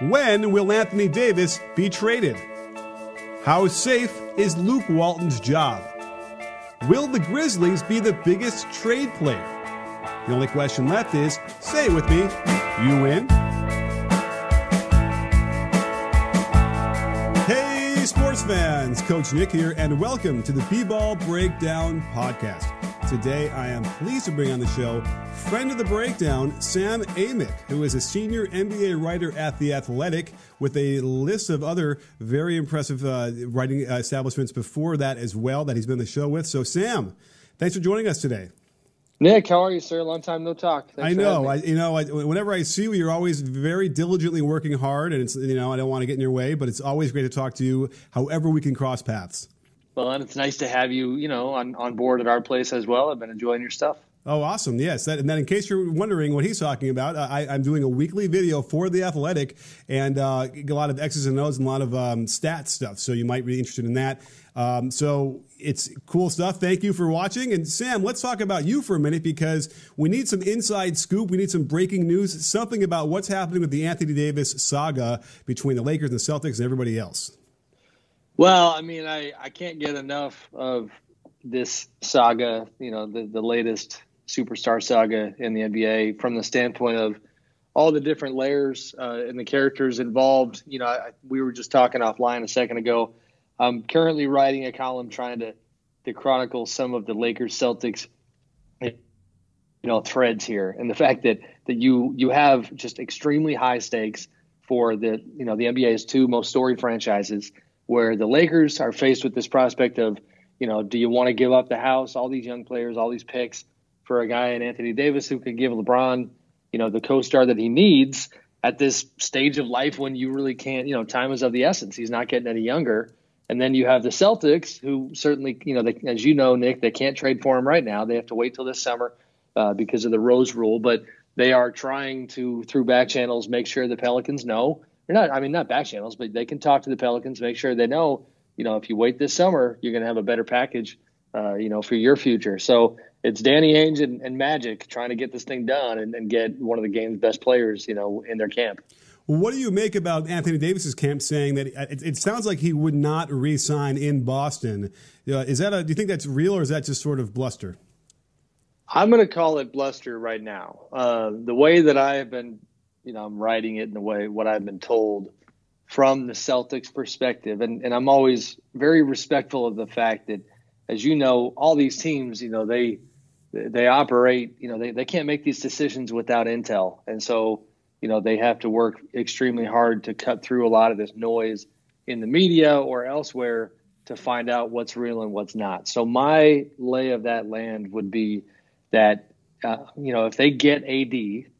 When will Anthony Davis be traded? How safe is Luke Walton's job? Will the Grizzlies be the biggest trade player? The only question left is say it with me, you win. Hey, sports fans, Coach Nick here, and welcome to the B Ball Breakdown Podcast. Today, I am pleased to bring on the show friend of the breakdown, Sam Amick, who is a senior NBA writer at The Athletic with a list of other very impressive uh, writing establishments before that as well that he's been on the show with. So, Sam, thanks for joining us today. Nick, how are you, sir? Long time no talk. Thanks I know. I, you know, I, whenever I see you, you're always very diligently working hard, and it's you know I don't want to get in your way, but it's always great to talk to you. However, we can cross paths. Well, and it's nice to have you, you know, on, on board at our place as well. I've been enjoying your stuff. Oh, awesome! Yes, that, and then in case you're wondering what he's talking about, I, am doing a weekly video for the Athletic, and uh, a lot of X's and O's and a lot of um, stats stuff. So you might be interested in that. Um, so it's cool stuff. Thank you for watching. And Sam, let's talk about you for a minute because we need some inside scoop. We need some breaking news, something about what's happening with the Anthony Davis saga between the Lakers and the Celtics and everybody else. Well, I mean, I, I can't get enough of this saga, you know, the, the latest superstar saga in the NBA from the standpoint of all the different layers uh, and the characters involved. You know, I, we were just talking offline a second ago. I'm currently writing a column trying to, to chronicle some of the Lakers Celtics, you know, threads here, and the fact that that you you have just extremely high stakes for the you know the NBA's two most storied franchises where the Lakers are faced with this prospect of, you know, do you want to give up the house, all these young players, all these picks for a guy in Anthony Davis who can give LeBron, you know, the co-star that he needs at this stage of life when you really can't, you know, time is of the essence. He's not getting any younger. And then you have the Celtics, who certainly, you know, they, as you know, Nick, they can't trade for him right now. They have to wait till this summer uh, because of the Rose Rule. But they are trying to, through back channels, make sure the Pelicans know they're not. I mean, not back channels, but they can talk to the Pelicans, make sure they know. You know, if you wait this summer, you're going to have a better package. Uh, you know, for your future. So it's Danny Ainge and, and Magic trying to get this thing done and, and, get one of the game's best players. You know, in their camp. what do you make about Anthony Davis's camp saying that it, it sounds like he would not re-sign in Boston? Uh, is that a? Do you think that's real or is that just sort of bluster? I'm going to call it bluster right now. Uh, the way that I have been you know, I'm writing it in the way what I've been told from the Celtics perspective. And, and I'm always very respectful of the fact that, as you know, all these teams, you know, they, they operate, you know, they, they can't make these decisions without intel. And so, you know, they have to work extremely hard to cut through a lot of this noise in the media or elsewhere to find out what's real and what's not. So my lay of that land would be that, uh, you know, if they get AD,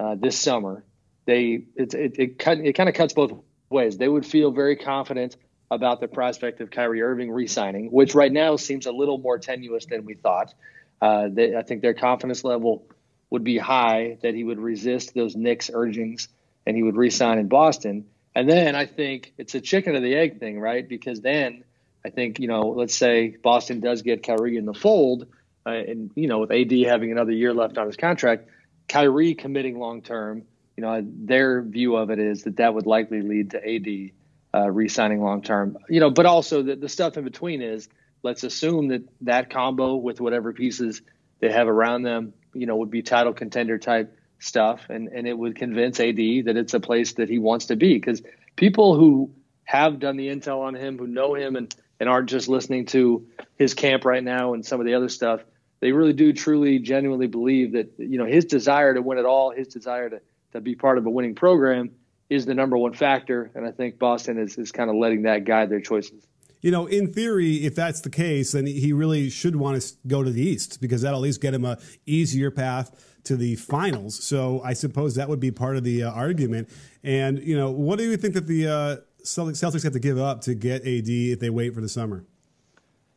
uh, this summer, they it it it, cut, it kind of cuts both ways. They would feel very confident about the prospect of Kyrie Irving re-signing, which right now seems a little more tenuous than we thought. Uh, they, I think their confidence level would be high that he would resist those Knicks urgings and he would re-sign in Boston. And then I think it's a chicken or the egg thing, right? Because then I think you know, let's say Boston does get Kyrie in the fold, uh, and you know, with AD having another year left on his contract Kyrie committing long term, you know, their view of it is that that would likely lead to AD uh, re-signing long term. You know, but also the, the stuff in between is let's assume that that combo with whatever pieces they have around them, you know, would be title contender type stuff, and and it would convince AD that it's a place that he wants to be because people who have done the intel on him, who know him, and and aren't just listening to his camp right now and some of the other stuff they really do truly genuinely believe that you know his desire to win it all his desire to, to be part of a winning program is the number one factor and i think boston is, is kind of letting that guide their choices you know, in theory, if that's the case, then he really should want to go to the East because that'll at least get him a easier path to the finals. So I suppose that would be part of the uh, argument. And you know, what do you think that the uh, Celtics have to give up to get AD if they wait for the summer?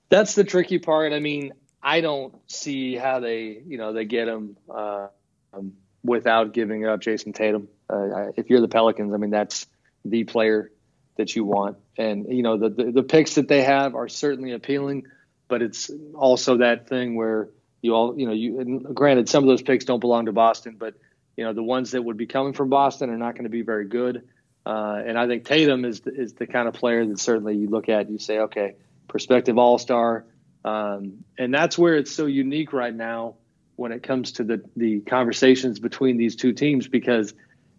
That's the tricky part. I mean, I don't see how they, you know, they get him uh, um, without giving up Jayson Tatum. Uh, if you're the Pelicans, I mean, that's the player that you want. And you know, the, the, the picks that they have are certainly appealing, but it's also that thing where you all, you know, you granted some of those picks don't belong to Boston, but you know, the ones that would be coming from Boston are not going to be very good. Uh, and I think Tatum is the, is the kind of player that certainly you look at, and you say, okay, prospective All Star, um, and that's where it's so unique right now when it comes to the the conversations between these two teams because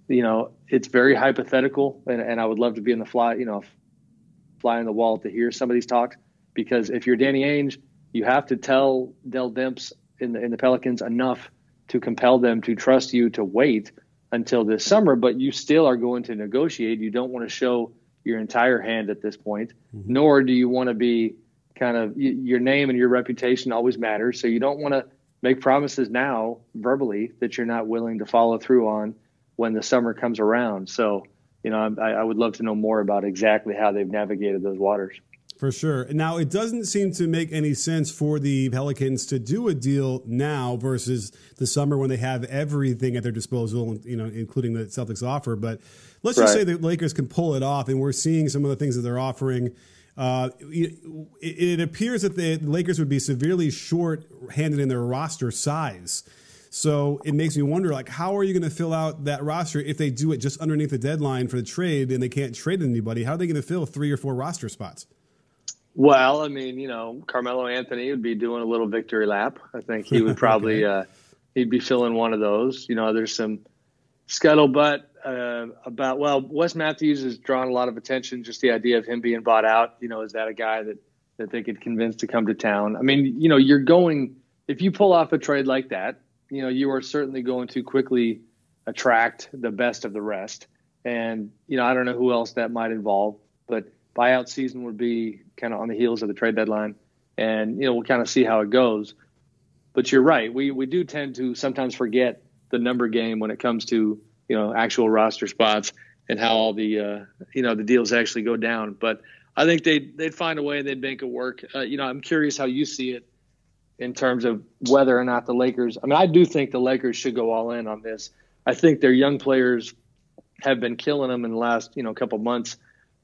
you know it's very hypothetical, and, and I would love to be in the fly, you know, fly on the wall to hear some of these talks because if you're Danny Ainge, you have to tell Dell Demps in the in the Pelicans enough to compel them to trust you to wait until this summer, but you still are going to negotiate. You don't want to show your entire hand at this point, mm-hmm. nor do you want to be kind of your name and your reputation always matters. So you don't want to make promises now verbally that you're not willing to follow through on when the summer comes around. So, you know, I, I would love to know more about exactly how they've navigated those waters. For sure. Now, it doesn't seem to make any sense for the Pelicans to do a deal now versus the summer when they have everything at their disposal, you know, including the Celtics offer. But let's right. just say the Lakers can pull it off, and we're seeing some of the things that they're offering. Uh, it, it, appears that the Lakers would be severely short-handed in their roster size. So it makes me wonder, like, how are you going to fill out that roster if they do it just underneath the deadline for the trade and they can't trade anybody? How are they going to fill three or four roster spots? Well, I mean, you know, Carmelo Anthony would be doing a little victory lap. I think he would probably okay. uh, he'd be filling one of those. You know, there's some scuttlebutt uh, about well, Wes Matthews has drawn a lot of attention. Just the idea of him being bought out. You know, is that a guy that that they could convince to come to town? I mean, you know, you're going if you pull off a trade like that, you know, you are certainly going to quickly attract the best of the rest. And you know, I don't know who else that might involve, but buyout season would be kind of on the heels of the trade deadline, and you know we'll kind of see how it goes. But you're right, we we do tend to sometimes forget the number game when it comes to you know actual roster spots and how all the uh, you know the deals actually go down. But I think they'd they'd find a way and they'd make it work. Uh, you know, I'm curious how you see it in terms of whether or not the Lakers. I mean, I do think the Lakers should go all in on this. I think their young players have been killing them in the last you know couple months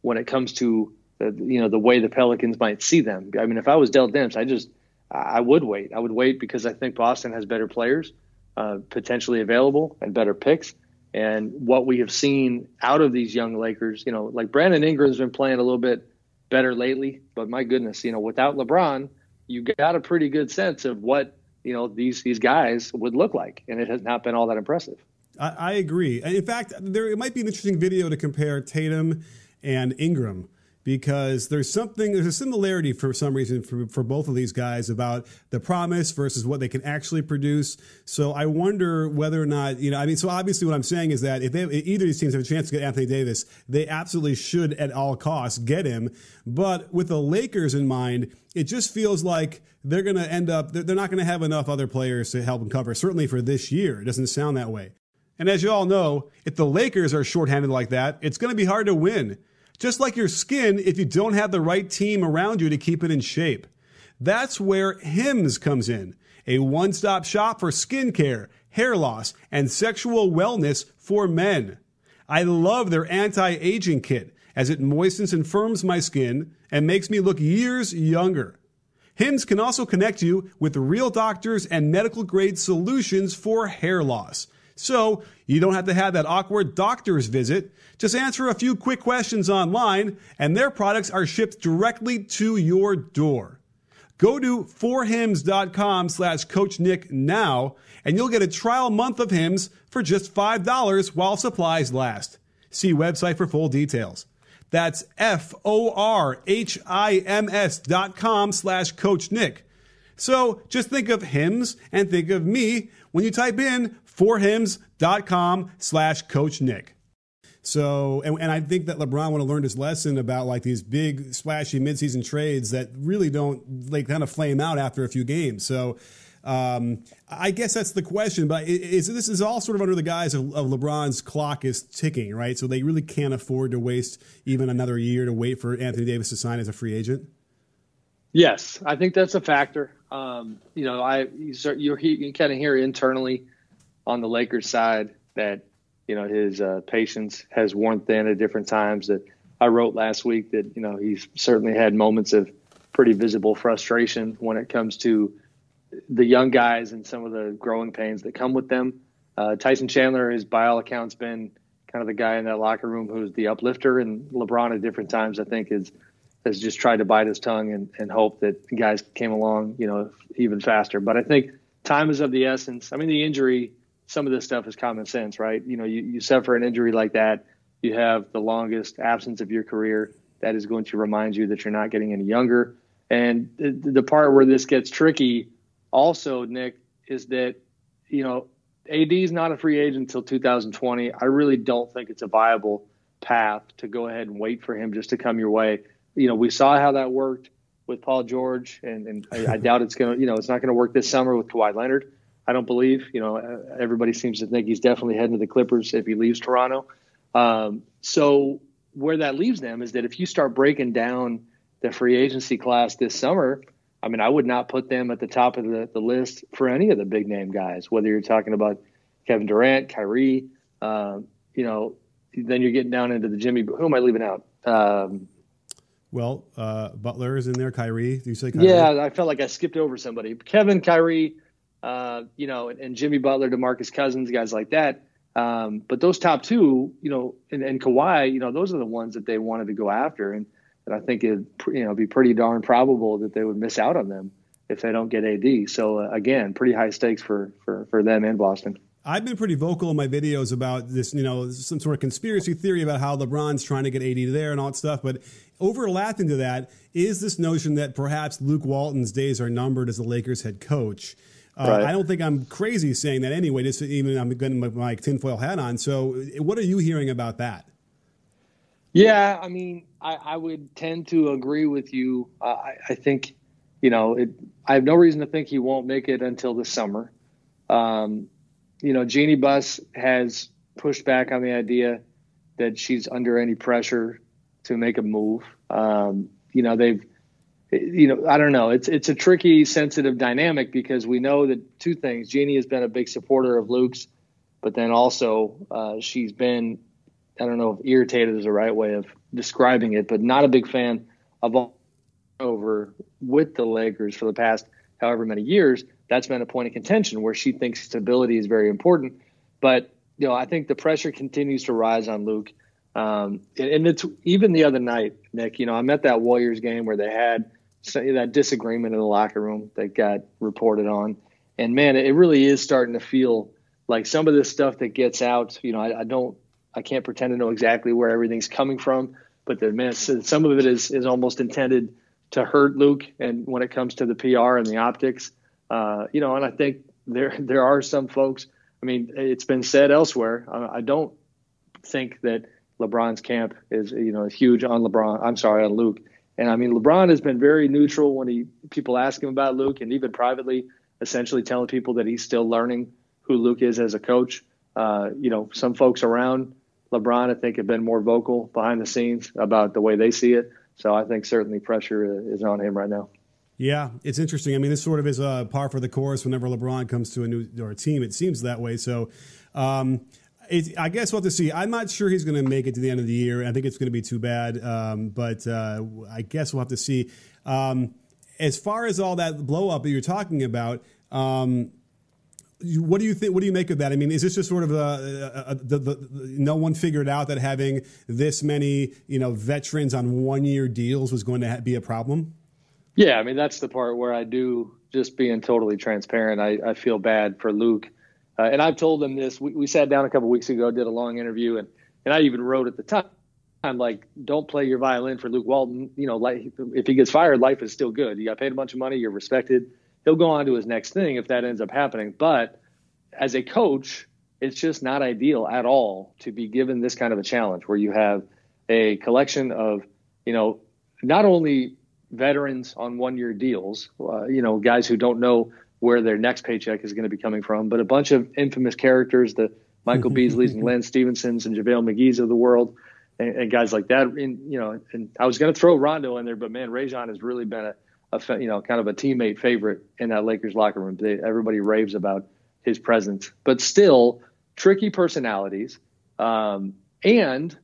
when it comes to the, you know the way the Pelicans might see them. I mean, if I was Dell Demps, I just I would wait. I would wait because I think Boston has better players uh, potentially available and better picks. And what we have seen out of these young Lakers, you know, like Brandon Ingram's been playing a little bit better lately, but my goodness, you know, without LeBron, you got a pretty good sense of what you know these these guys would look like, and it has not been all that impressive. I, I agree. In fact, there it might be an interesting video to compare Tatum and Ingram because there's something there's a similarity for some reason for, for both of these guys about the promise versus what they can actually produce. So i wonder whether or not you know i mean so obviously what i'm saying is that if, they, either of these teams have a chance to get anthony davis they absolutely should at all costs get him. But with the lakers in mind it just feels like they're going to end up they're not going to have enough other players to help them cover certainly for this year. It doesn't sound that way. And as you all know, if the Lakers are shorthanded like that, it's going to be hard to win. Just like your skin, if you don't have the right team around you to keep it in shape. That's where Hims comes in, a one stop shop for skincare, hair loss, and sexual wellness for men. I love their anti aging kit as it moistens and firms my skin and makes me look years younger. Hims can also connect you with real doctors and medical grade solutions for hair loss. So you don't have to have that awkward doctor's visit. Just answer a few quick questions online, and their products are shipped directly to your door. Go to forhims.com slash Coach Nick now, and you'll get a trial month of Hims for just $5 while supplies last. See website for full details. That's F-O-R-H-I-M-S dot com slash Coach Nick. So just think of Hims and think of me when you type in forhims.com slash Coach Nick. So, and, and I think that LeBron would have learned his lesson about like these big splashy midseason trades that really don't like kind of flame out after a few games. So, um, I guess that's the question. But is this is all sort of under the guise of, of, LeBron's clock is ticking, right? So they really can't afford to waste even another year to wait for Anthony Davis to sign as a free agent. Yes, I think that's a factor. Um, you know, I you, you, you kind of hear internally on the Lakers side that you know his uh, patience has worn thin at different times. That I wrote last week that you know he's certainly had moments of pretty visible frustration when it comes to the young guys and some of the growing pains that come with them. Uh, Tyson Chandler has, by all accounts, been kind of the guy in that locker room who's the uplifter, and LeBron at different times I think is has just tried to bite his tongue and, and hope that guys came along, you know, even faster. But I think time is of the essence. I mean, the injury, some of this stuff is common sense, right? You know, you, you suffer an injury like that, you have the longest absence of your career. That is going to remind you that you're not getting any younger. And the, the part where this gets tricky also, Nick, is that, you know, AD is not a free agent until 2020. I really don't think it's a viable path to go ahead and wait for him just to come your way. You know, we saw how that worked with Paul George, and, and I, I doubt it's going to, you know, it's not going to work this summer with Kawhi Leonard. I don't believe. You know, everybody seems to think he's definitely heading to the Clippers if he leaves Toronto. Um, so where that leaves them is that if you start breaking down the free agency class this summer, I mean, I would not put them at the top of the, the list for any of the big name guys, whether you're talking about Kevin Durant, Kyrie, uh, you know, then you're getting down into the Jimmy. Who am I leaving out? Um, well, uh, Butler is in there. Kyrie, do you say Kyrie? Yeah, I felt like I skipped over somebody. Kevin, Kyrie, uh, you know, and, and, Jimmy Butler, DeMarcus Cousins, guys like that. Um, but those top two, you know, and, and Kawhi, you know, those are the ones that they wanted to go after. And – and I think it'd you know be pretty darn probable that they would miss out on them if they don't get AD. So uh, again, pretty high stakes for for for them in Boston. I've been pretty vocal in my videos about this, you know, some sort of conspiracy theory about how LeBron's trying to get AD there and all that stuff. But overlapping to that is this notion that perhaps Luke Walton's days are numbered as the Lakers head coach. Uh, right. I don't think I'm crazy saying that anyway. Just even I'm going to my tinfoil hat on. So, what are you hearing about that? Yeah, I mean, I, I would tend to agree with you. Uh, I, I, think, you know, it, I have no reason to think he won't make it until the summer. Um, you know, Jeanie Buss has pushed back on the idea that she's under any pressure to make a move. Um, you know, they've, you know, I don't know. It's it's a tricky, sensitive dynamic because we know that two things. Jeannie has been a big supporter of Luke's, but then also uh, she's been I don't know if irritated is the right way of describing it, but not a big fan of all over with the Lakers for the past however many years. That's been a point of contention where she thinks stability is very important. But you know, I think the pressure continues to rise on Luke. Um, and it's even the other night, Nick. You know, I'm at that Warriors game where they had that disagreement in the locker room that got reported on, and man, it really is starting to feel like some of this stuff that gets out. You know, I, I don't I can't pretend to know exactly where everything's coming from, but the man, some of it is is almost intended to hurt Luke. And when it comes to the PR and the optics, uh, you know, and I think there there are some folks. I mean, it's been said elsewhere. I, I don't think that LeBron's camp is you know huge on LeBron. I'm sorry on Luke. And I mean, LeBron has been very neutral when he people ask him about Luke, and even privately, essentially telling people that he's still learning who Luke is as a coach. Uh, you know, some folks around LeBron, I think, have been more vocal behind the scenes about the way they see it. So I think certainly pressure is on him right now. Yeah, it's interesting. I mean, this sort of is a par for the course whenever LeBron comes to a new or a team. It seems that way. So, um, I guess we'll have to see. I'm not sure he's going to make it to the end of the year. I think it's going to be too bad. Um, but uh, I guess we'll have to see. Um, as far as all that blow up that you're talking about, um, what do you think? What do you make of that? I mean, is this just sort of a, a, a the, the, no one figured out that having this many you know veterans on one year deals was going to be a problem? Yeah, I mean that's the part where I do just being totally transparent. I, I feel bad for Luke, uh, and I've told him this. We, we sat down a couple weeks ago, did a long interview, and and I even wrote at the time. I'm like, don't play your violin for Luke Walton. You know, like if he gets fired, life is still good. You got paid a bunch of money, you're respected he'll go on to his next thing if that ends up happening. But as a coach, it's just not ideal at all to be given this kind of a challenge where you have a collection of, you know, not only veterans on one year deals, uh, you know, guys who don't know where their next paycheck is going to be coming from, but a bunch of infamous characters, the Michael Beasleys and Lance Stephensons and JaVale McGee's of the world, and, and guys like that. And, you know, and I was going to throw Rondo in there, but man, Rajon has really been a, a, you know, kind of a teammate favorite in that Lakers locker room. They, everybody raves about his presence, but still tricky personalities, um, and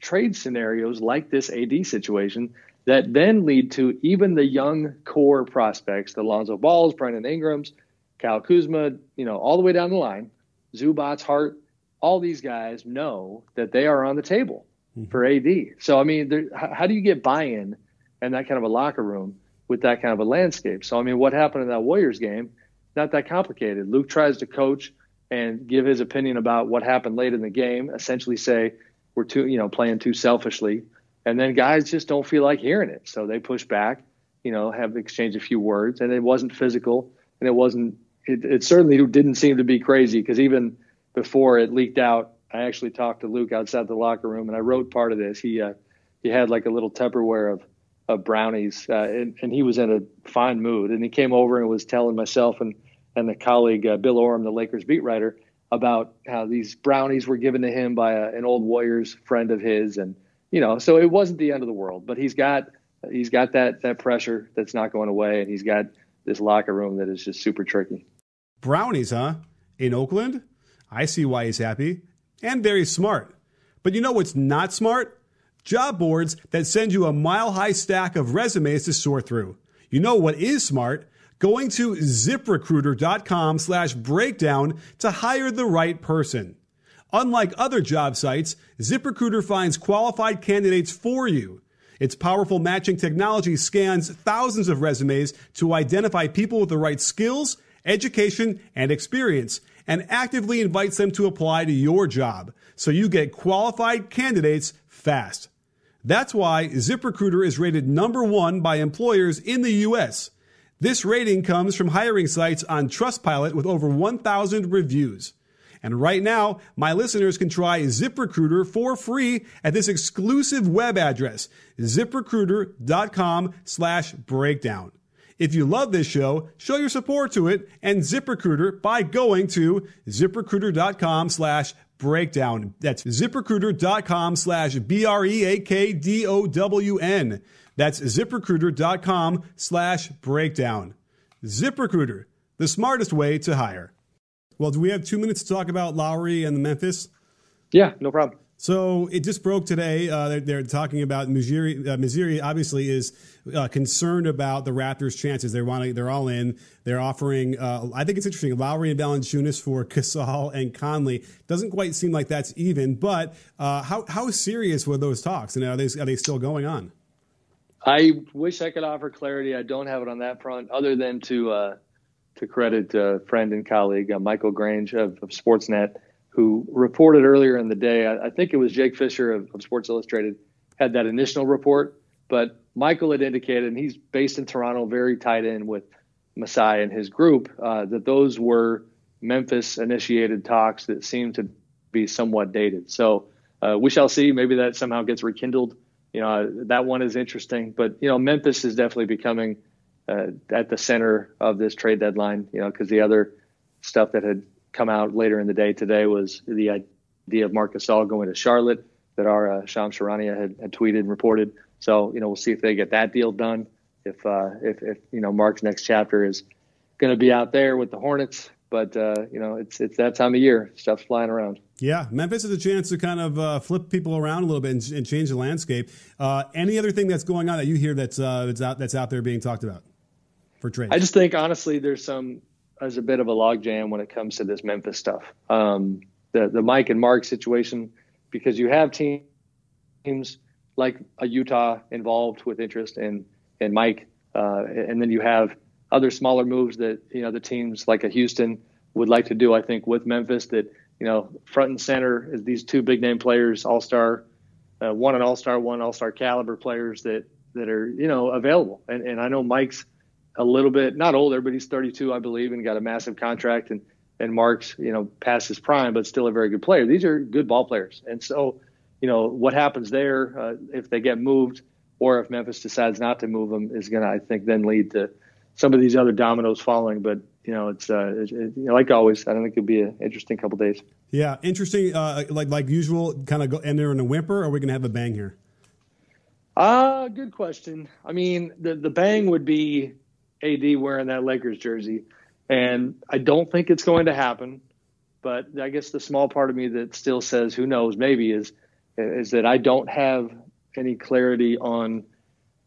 trade scenarios like this AD situation that then lead to even the young core prospects, the Lonzo Balls, Brandon Ingrams, Kyle Kuzma, you know, all the way down the line, Zubacs, Hart, all these guys know that they are on the table mm-hmm. for AD. So, I mean, there, how do you get buy-in in that kind of a locker room with that kind of a landscape? So, I mean, what happened in that Warriors game? Not that complicated. Luke tries to coach and give his opinion about what happened late in the game, essentially say we're too, you know, playing too selfishly and then guys just don't feel like hearing it, so they push back. You know, have exchanged a few words, and it wasn't physical, and it wasn't. It, it certainly didn't seem to be crazy because even before it leaked out, I actually talked to Luke outside the locker room, and I wrote part of this. He uh, he had like a little Tupperware of of brownies, uh, and, and he was in a fine mood. And he came over and was telling myself and and the colleague uh, Bill Oram, the Lakers beat writer, about how these brownies were given to him by a, an old Warriors friend of his, and you know, so it wasn't the end of the world, but he's got he's got that that pressure that's not going away, and he's got this locker room that is just super tricky. Brownies, huh? In Oakland, I see why he's happy and very smart. But you know what's not smart? Job boards that send you a mile high stack of resumes to sort through. You know what is smart? Going to ziprecruiter.com slash breakdown to hire the right person. Unlike other job sites, ZipRecruiter finds qualified candidates for you. Its powerful matching technology scans thousands of resumes to identify people with the right skills, education, and experience, and actively invites them to apply to your job so you get qualified candidates fast. That's why ZipRecruiter is rated number one by employers in the U.S. This rating comes from hiring sites on Trustpilot with over 1,000 reviews. And right now, my listeners can try ZipRecruiter for free at this exclusive web address, ziprecruiter.com slash breakdown. If you love this show, show your support to it and ZipRecruiter by going to ziprecruiter.com slash breakdown. That's ziprecruiter.com slash B-R-E-A-K-D-O-W-N. That's ziprecruiter.com slash breakdown. ZipRecruiter, the smartest way to hire. Well, do we have two minutes to talk about Lowry and the Memphis? Yeah, no problem. So it just broke today. Uh, they're, they're, talking about Masai. Uh, Masai obviously is uh, concerned about the Raptors' chances. They want they're all in. They're offering. Uh, I think it's interesting. Lowry and Valanciunas for Gasol and Conley doesn't quite seem like that's even. But uh, how how serious were those talks? And are they are they still going on? I wish I could offer clarity. I don't have it on that front, other than to uh, to credit a friend and colleague, uh, Michael Grange of, of, Sportsnet, who reported earlier in the day. I, I think it was Jake Fisher of, of, Sports Illustrated had that initial report, but Michael had indicated, and he's based in Toronto, very tied in with Masai and his group, uh, that those were Memphis initiated talks that seemed to be somewhat dated. So uh, we shall see. Maybe that somehow gets rekindled. You know, that one is interesting, but you know, Memphis is definitely becoming uh, at the center of this trade deadline. You know, because the other stuff that had come out later in the day today was the idea of Marc Gasol going to Charlotte that our uh, Shams Charania had, had, tweeted and reported. So you know, we'll see if they get that deal done. If uh, if, if you know Marc's next chapter is going to be out there with the Hornets, but uh, you know, it's it's that time of year. Stuff's flying around. Yeah, Memphis has a chance to kind of uh, flip people around a little bit and, and change the landscape. Uh, any other thing that's going on that you hear that's uh, that's out that's out there being talked about? For? I just think honestly, there's some there's a bit of a logjam when it comes to this Memphis stuff. Um, the the Mike and Marc situation, because you have teams like a Utah involved with interest in in Mike, uh, and then you have other smaller moves that you know the teams like a Houston would like to do. I think with Memphis that you know front and center is these two big name players, all star, uh, one an all star, one all star caliber players that that are you know available. And and I know Mike's a little bit not older, but he's 32, I believe, and got a massive contract. And and Marc's, you know, past his prime, but still a very good player. These are good ball players. And so, you know, what happens there uh, if they get moved or if Memphis decides not to move them is going to, I think, then lead to some of these other dominoes falling. But, you know, it's, uh, it, you know, like always, I don't think it'll be an interesting couple days. Yeah, interesting. Uh, like like usual, kind of go end there in a whimper, or are we going to have a bang here? Uh, good question. I mean, the, the bang would be AD wearing that Lakers jersey. And I don't think it's going to happen. But I guess the small part of me that still says, who knows, maybe is is that I don't have any clarity on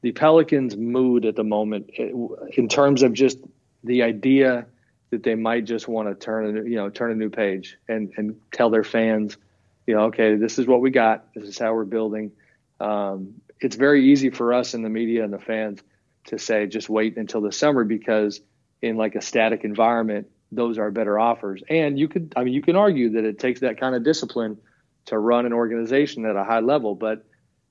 the Pelicans' mood at the moment in terms of just the idea that they might just want to turn a, you know turn a new page and and tell their fans, you know, okay, this is what we got, this is how we're building. Um, it's very easy for us in the media and the fans to say just wait until the summer because in like a static environment, those are better offers. And you could, I mean, you can argue that it takes that kind of discipline to run an organization at a high level, but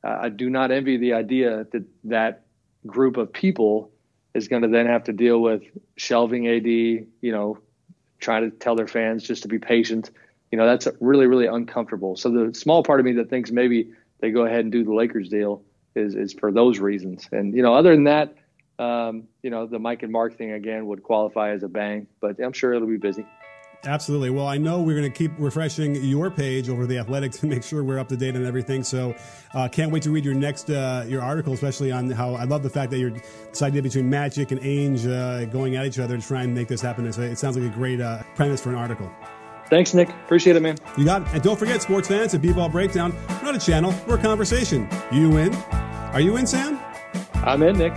uh, I do not envy the idea that that group of people is going to then have to deal with shelving AD, you know, trying to tell their fans just to be patient. You know, that's really, really uncomfortable. So the small part of me that thinks maybe they go ahead and do the Lakers deal is, is for those reasons. And, you know, other than that, um, you know, the Mike and Marc thing again would qualify as a bang, but I'm sure it'll be busy. Absolutely. Well, I know we're going to keep refreshing your page over the Athletic to make sure we're up to date on everything. So, uh, can't wait to read your next uh, your article, especially on how I love the fact that you're this idea between Magic and Ainge uh, going at each other to try and make this happen. So It sounds like a great uh, premise for an article. Thanks, Nick. Appreciate it, man. You got it. And don't forget, sports fans, at B-Ball Breakdown, we're not a channel, we're a conversation. You in? Are you in, Sam? I'm in, Nick.